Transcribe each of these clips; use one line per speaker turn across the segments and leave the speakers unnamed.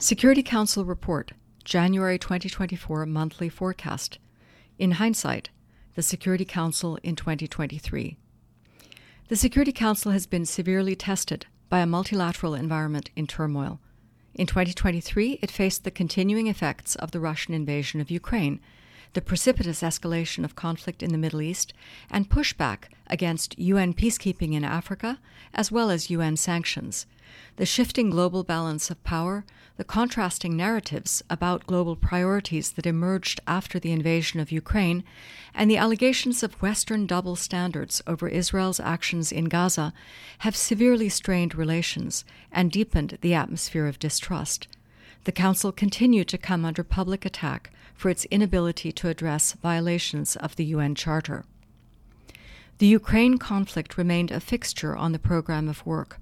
Security Council Report, January 2024 Monthly Forecast. In hindsight, the Security Council in 2023. The Security Council has been severely tested by a multilateral environment in turmoil. In 2023, it faced the continuing effects of the Russian invasion of Ukraine, the precipitous escalation of conflict in the Middle East, and pushback against UN peacekeeping in Africa, as well as UN sanctions the shifting global balance of power, the contrasting narratives about global priorities that emerged after the invasion of Ukraine, and the allegations of Western double standards over Israel's actions in Gaza have severely strained relations and deepened the atmosphere of distrust. The Council continued to come under public attack for its inability to address violations of the UN Charter. The Ukraine conflict remained a fixture on the program of work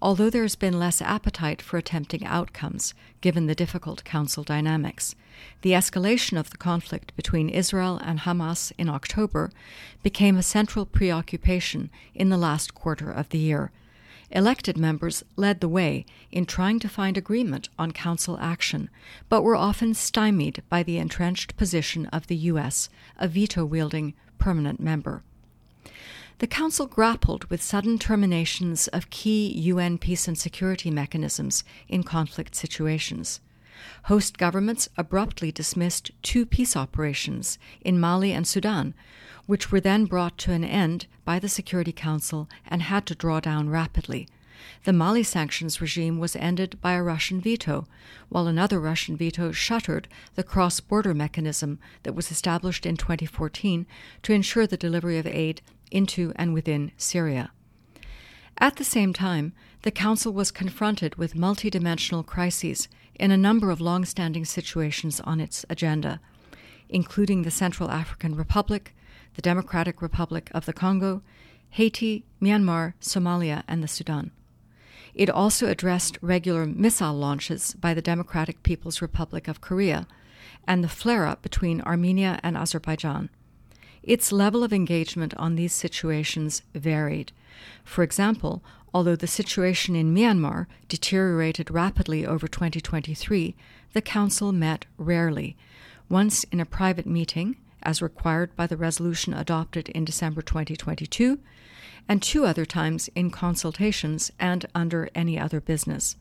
although there has been less appetite for attempting outcomes, given the difficult council dynamics. The escalation of the conflict between Israel and Hamas in October became a central preoccupation in the last quarter of the year. Elected members led the way in trying to find agreement on council action, but were often stymied by the entrenched position of the U.S., a veto wielding permanent member the Council grappled with sudden terminations of key UN peace and security mechanisms in conflict situations. Host governments abruptly dismissed two peace operations in Mali and Sudan, which were then brought to an end by the Security Council and had to draw down rapidly. The Mali sanctions regime was ended by a Russian veto, while another Russian veto shuttered the cross border mechanism that was established in 2014 to ensure the delivery of aid into and within Syria. At the same time, the Council was confronted with multidimensional crises in a number of long standing situations on its agenda, including the Central African Republic, the Democratic Republic of the Congo, Haiti, Myanmar, Somalia, and the Sudan. It also addressed regular missile launches by the Democratic People's Republic of Korea and the flare up between Armenia and Azerbaijan. Its level of engagement on these situations varied. For example, although the situation in Myanmar deteriorated rapidly over 2023, the Council met rarely, once in a private meeting, as required by the resolution adopted in December 2022, and two other times in consultations and under any other business.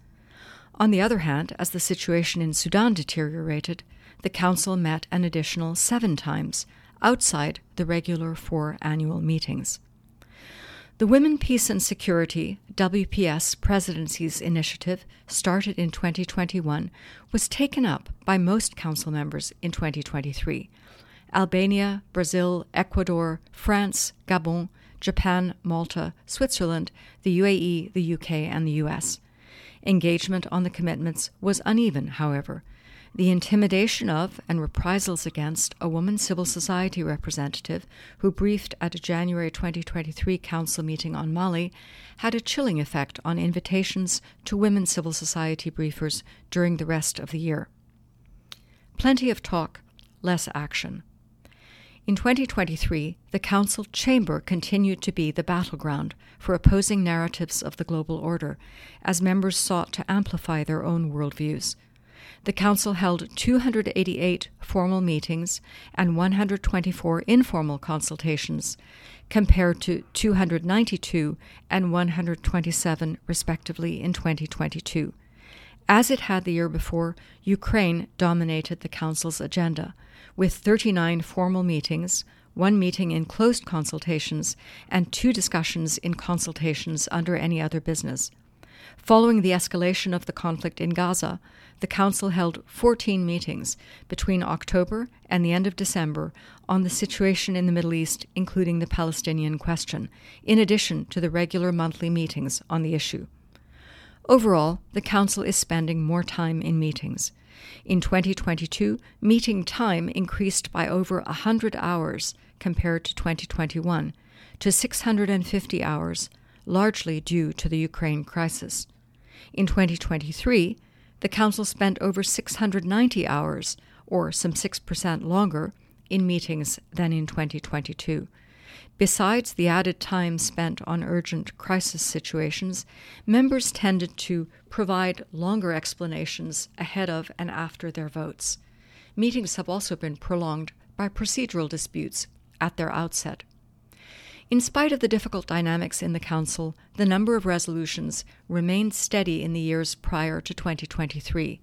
On the other hand, as the situation in Sudan deteriorated, the Council met an additional seven times, outside the regular four annual meetings. The Women, Peace and Security WPS Presidency's initiative, started in 2021, was taken up by most Council members in 2023. Albania, Brazil, Ecuador, France, Gabon, Japan, Malta, Switzerland, the UAE, the UK, and the US. Engagement on the commitments was uneven, however, the intimidation of and reprisals against a woman civil society representative who briefed at a January 2023 council meeting on Mali had a chilling effect on invitations to women civil society briefers during the rest of the year. Plenty of talk, less action. In 2023, the Council chamber continued to be the battleground for opposing narratives of the global order, as members sought to amplify their own worldviews the Council held 288 formal meetings and 124 informal consultations, compared to 292 and 127, respectively, in 2022. As it had the year before, Ukraine dominated the Council's agenda, with 39 formal meetings, one meeting in closed consultations, and two discussions in consultations under any other business. Following the escalation of the conflict in Gaza, the Council held 14 meetings between October and the end of December on the situation in the Middle East, including the Palestinian question, in addition to the regular monthly meetings on the issue. Overall, the Council is spending more time in meetings. In 2022, meeting time increased by over 100 hours compared to 2021 to 650 hours, largely due to the Ukraine crisis. In 2023, the Council spent over 690 hours, or some 6% longer, in meetings than in 2022. Besides the added time spent on urgent crisis situations, members tended to provide longer explanations ahead of and after their votes. Meetings have also been prolonged by procedural disputes at their outset. In spite of the difficult dynamics in the Council, the number of resolutions remained steady in the years prior to 2023.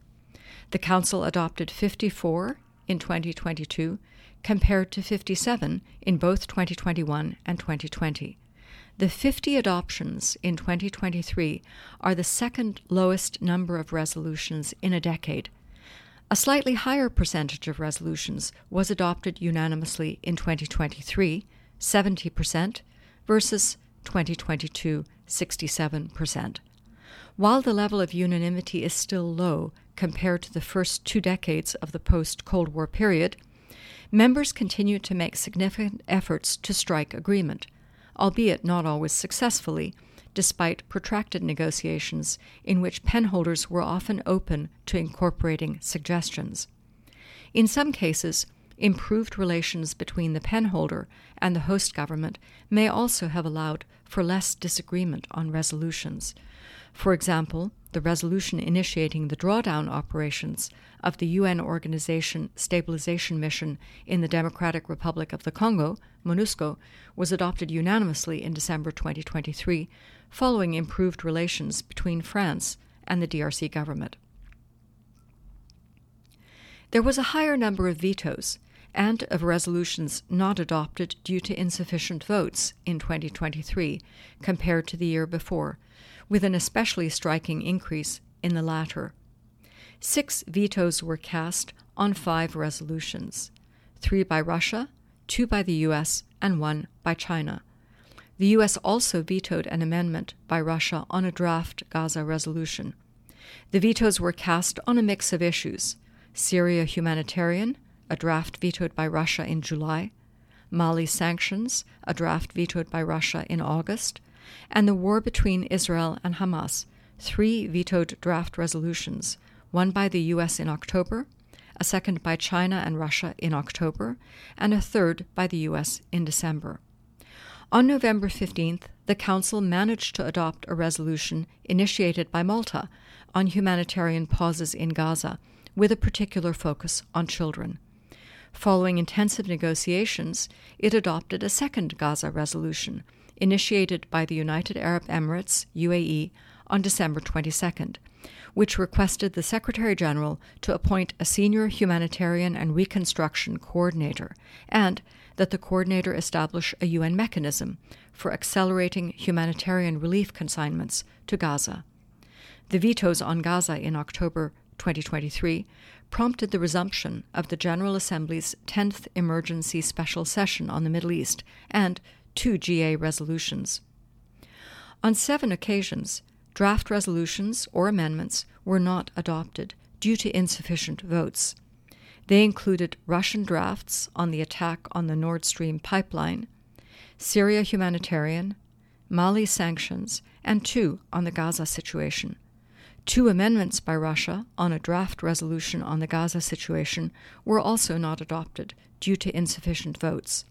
The Council adopted 54 in 2022 compared to 57 in both 2021 and 2020. The 50 adoptions in 2023 are the second lowest number of resolutions in a decade. A slightly higher percentage of resolutions was adopted unanimously in 2023, 70%, versus 2022, 67%. While the level of unanimity is still low compared to the first two decades of the post Cold War period, members continue to make significant efforts to strike agreement, albeit not always successfully, despite protracted negotiations in which penholders were often open to incorporating suggestions. In some cases, improved relations between the penholder and the host government may also have allowed for less disagreement on resolutions. For example, the resolution initiating the drawdown operations of the UN Organization Stabilization Mission in the Democratic Republic of the Congo, MONUSCO, was adopted unanimously in December 2023, following improved relations between France and the DRC government. There was a higher number of vetoes and of resolutions not adopted due to insufficient votes in 2023 compared to the year before, with an especially striking increase in the latter. Six vetoes were cast on five resolutions three by Russia, two by the U.S., and one by China. The U.S. also vetoed an amendment by Russia on a draft Gaza resolution. The vetoes were cast on a mix of issues Syria humanitarian, a draft vetoed by Russia in July, Mali sanctions, a draft vetoed by Russia in August, and the war between Israel and Hamas, three vetoed draft resolutions, one by the U.S. in October, a second by China and Russia in October, and a third by the U.S. in December. On November 15th, the Council managed to adopt a resolution initiated by Malta on humanitarian pauses in Gaza, with a particular focus on children. Following intensive negotiations, it adopted a second Gaza resolution, initiated by the United Arab Emirates, UAE, on December 22nd, which requested the Secretary General to appoint a senior humanitarian and reconstruction coordinator, and that the coordinator establish a UN mechanism for accelerating humanitarian relief consignments to Gaza. The vetoes on Gaza in October 2023 prompted the resumption of the General Assembly's 10th Emergency Special Session on the Middle East and two GA resolutions. On seven occasions, draft resolutions or amendments were not adopted due to insufficient votes. They included Russian drafts on the attack on the Nord Stream pipeline, Syria humanitarian, Mali sanctions, and two on the Gaza situation. Two amendments by Russia on a draft resolution on the Gaza situation were also not adopted due to insufficient votes.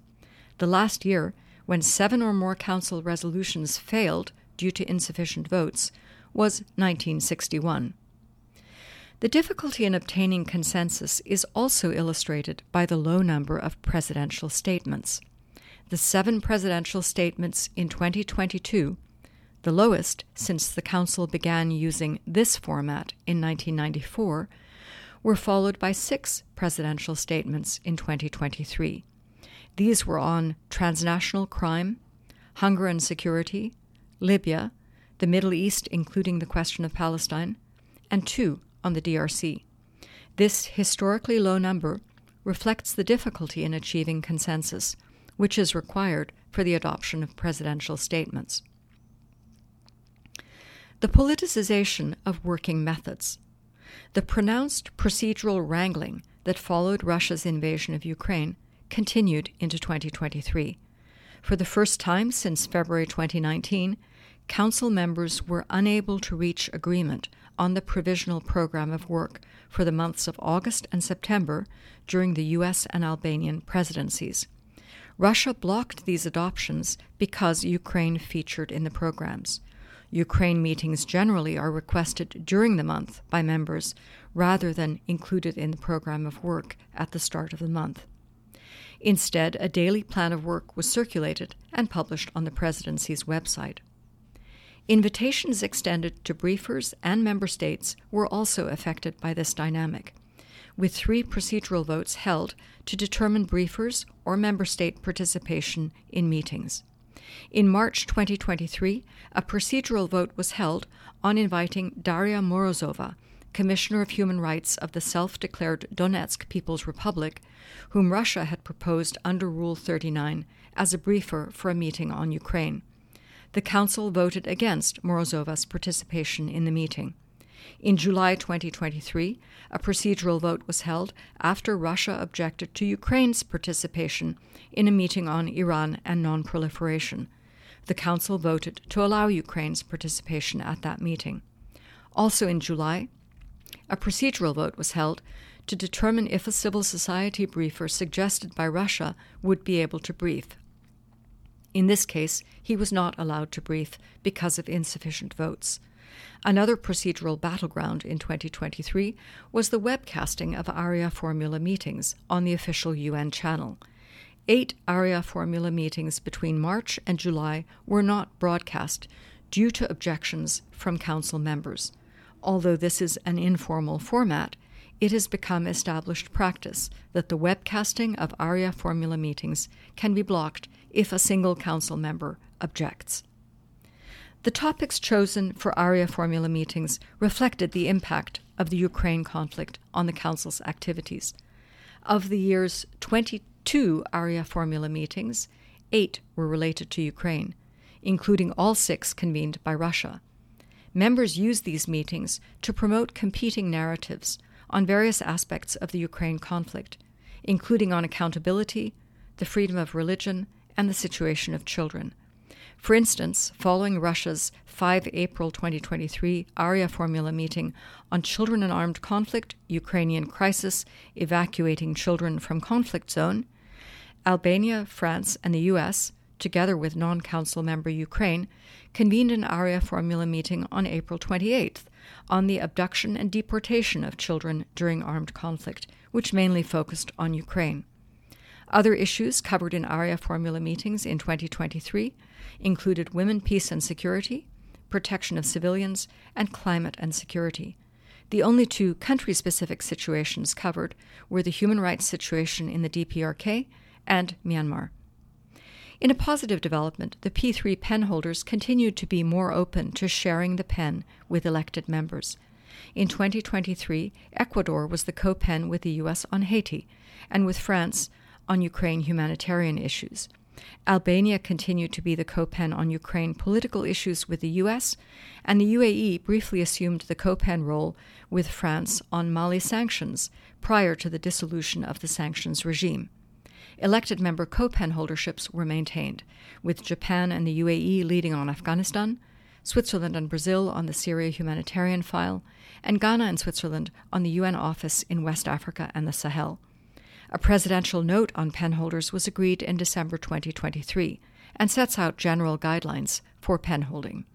The last year, when seven or more Council resolutions failed due to insufficient votes, was 1961. The difficulty in obtaining consensus is also illustrated by the low number of presidential statements. The seven presidential statements in 2022 the lowest since the Council began using this format in 1994, were followed by six presidential statements in 2023. These were on transnational crime, hunger and security, Libya, the Middle East, including the question of Palestine, and two on the DRC. This historically low number reflects the difficulty in achieving consensus, which is required for the adoption of presidential statements. The politicization of working methods. The pronounced procedural wrangling that followed Russia's invasion of Ukraine continued into 2023. For the first time since February 2019, Council members were unable to reach agreement on the provisional program of work for the months of August and September during the U.S. and Albanian presidencies. Russia blocked these adoptions because Ukraine featured in the programs. Ukraine meetings generally are requested during the month by members rather than included in the program of work at the start of the month. Instead, a daily plan of work was circulated and published on the presidency's website. Invitations extended to briefers and member states were also affected by this dynamic, with three procedural votes held to determine briefers or member state participation in meetings. In March 2023, a procedural vote was held on inviting Daria Morozova, Commissioner of Human Rights of the self declared Donetsk People's Republic, whom Russia had proposed under Rule 39 as a briefer for a meeting on Ukraine. The Council voted against Morozova's participation in the meeting. In July 2023, a procedural vote was held after Russia objected to Ukraine's participation in a meeting on Iran and non proliferation. The Council voted to allow Ukraine's participation at that meeting. Also in July, a procedural vote was held to determine if a civil society briefer suggested by Russia would be able to brief. In this case, he was not allowed to brief because of insufficient votes. Another procedural battleground in 2023 was the webcasting of Arria formula meetings on the official UN channel. Eight Arria formula meetings between March and July were not broadcast due to objections from Council members. Although this is an informal format, it has become established practice that the webcasting of Arria formula meetings can be blocked if a single Council member objects. The topics chosen for Arria formula meetings reflected the impact of the Ukraine conflict on the Council's activities. Of the year's 22 Arria formula meetings, eight were related to Ukraine, including all six convened by Russia. Members use these meetings to promote competing narratives on various aspects of the Ukraine conflict, including on accountability, the freedom of religion, and the situation of children. For instance, following Russia's 5 April 2023 Arria formula meeting on children in armed conflict, Ukrainian crisis, evacuating children from conflict zone, Albania, France, and the US, together with non council member Ukraine, convened an Arria formula meeting on April 28th on the abduction and deportation of children during armed conflict, which mainly focused on Ukraine. Other issues covered in Arria formula meetings in 2023 included women, peace and security, protection of civilians, and climate and security. The only two country specific situations covered were the human rights situation in the DPRK and Myanmar. In a positive development, the P3 pen holders continued to be more open to sharing the pen with elected members. In 2023, Ecuador was the co pen with the U.S. on Haiti, and with France on Ukraine humanitarian issues. Albania continued to be the co pen on Ukraine political issues with the US, and the UAE briefly assumed the co pen role with France on Mali sanctions prior to the dissolution of the sanctions regime. Elected member co pen holderships were maintained, with Japan and the UAE leading on Afghanistan, Switzerland and Brazil on the Syria humanitarian file, and Ghana and Switzerland on the UN office in West Africa and the Sahel. A presidential note on penholders was agreed in December 2023 and sets out general guidelines for penholding.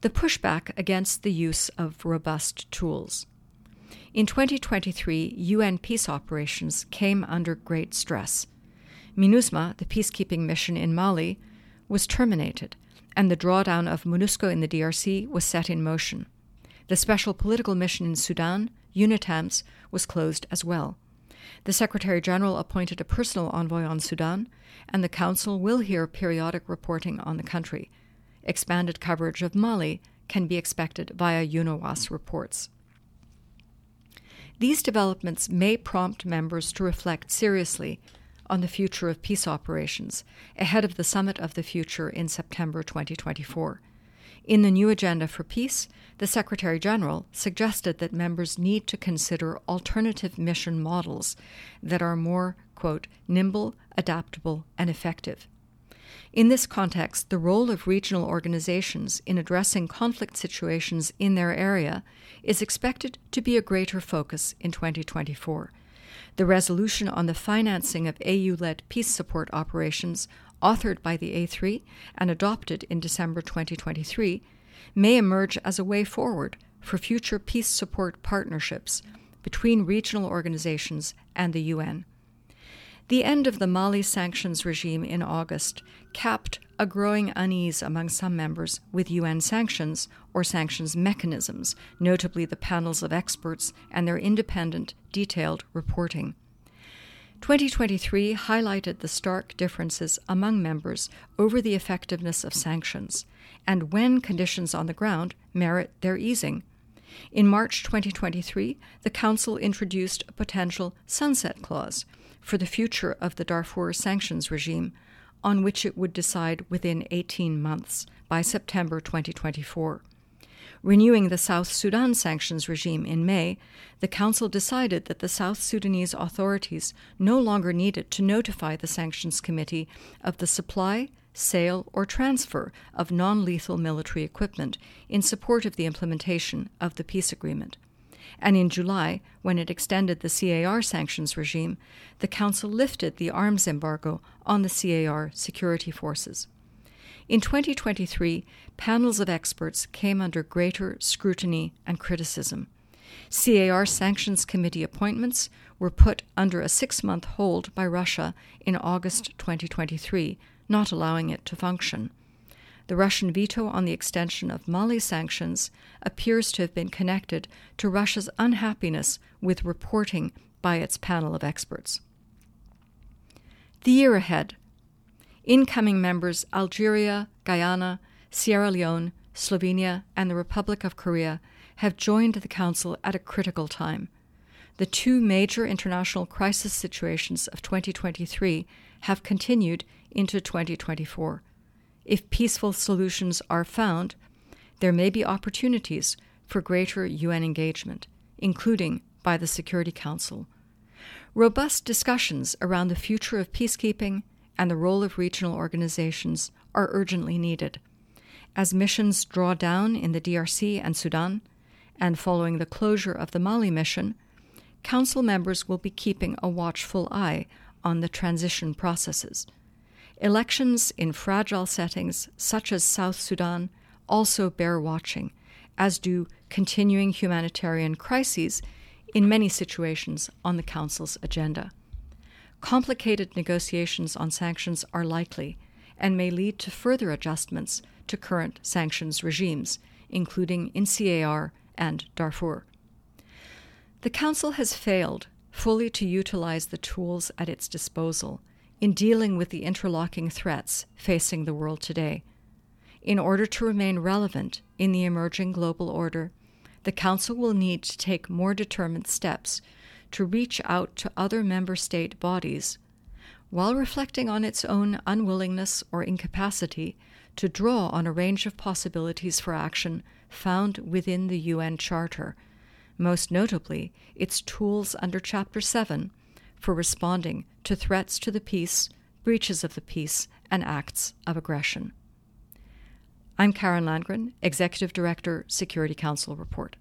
The pushback against the use of robust tools. In 2023, UN peace operations came under great stress. MINUSMA, the peacekeeping mission in Mali, was terminated, and the drawdown of MONUSCO in the DRC was set in motion. The special political mission in Sudan, UNITAMS, was closed as well. The Secretary General appointed a personal envoy on Sudan, and the Council will hear periodic reporting on the country. Expanded coverage of Mali can be expected via UNOWAS reports. These developments may prompt members to reflect seriously on the future of peace operations ahead of the Summit of the Future in September 2024. In the new agenda for peace, the Secretary General suggested that members need to consider alternative mission models that are more, quote, nimble, adaptable, and effective. In this context, the role of regional organizations in addressing conflict situations in their area is expected to be a greater focus in 2024. The resolution on the financing of AU led peace support operations, authored by the A3 and adopted in December 2023, may emerge as a way forward for future peace support partnerships between regional organizations and the UN. The end of the Mali sanctions regime in August capped a growing unease among some members with UN sanctions or sanctions mechanisms, notably the panels of experts and their independent, detailed reporting. 2023 highlighted the stark differences among members over the effectiveness of sanctions and when conditions on the ground merit their easing. In March 2023, the Council introduced a potential sunset clause for the future of the Darfur sanctions regime, on which it would decide within 18 months by September 2024. Renewing the South Sudan sanctions regime in May, the Council decided that the South Sudanese authorities no longer needed to notify the Sanctions Committee of the supply, sale, or transfer of non lethal military equipment in support of the implementation of the peace agreement and in July, when it extended the CAR sanctions regime, the Council lifted the arms embargo on the CAR security forces. In 2023, panels of experts came under greater scrutiny and criticism. CAR Sanctions Committee appointments were put under a six month hold by Russia in August 2023, not allowing it to function. The Russian veto on the extension of Mali sanctions appears to have been connected to Russia's unhappiness with reporting by its panel of experts. The year ahead. Incoming members Algeria, Guyana, Sierra Leone, Slovenia, and the Republic of Korea have joined the Council at a critical time. The two major international crisis situations of 2023 have continued into 2024 if peaceful solutions are found, there may be opportunities for greater UN engagement, including by the Security Council. Robust discussions around the future of peacekeeping and the role of regional organizations are urgently needed. As missions draw down in the DRC and Sudan, and following the closure of the Mali mission, Council members will be keeping a watchful eye on the transition processes. Elections in fragile settings such as South Sudan also bear watching, as do continuing humanitarian crises in many situations on the Council's agenda. Complicated negotiations on sanctions are likely and may lead to further adjustments to current sanctions regimes, including in CAR and Darfur. The Council has failed fully to utilize the tools at its disposal in dealing with the interlocking threats facing the world today. In order to remain relevant in the emerging global order, the Council will need to take more determined steps to reach out to other member state bodies while reflecting on its own unwillingness or incapacity to draw on a range of possibilities for action found within the UN Charter, most notably its tools under Chapter 7 for responding to threats to the peace, breaches of the peace, and acts of aggression. I'm Karin Landgren, Executive Director, Security Council Report.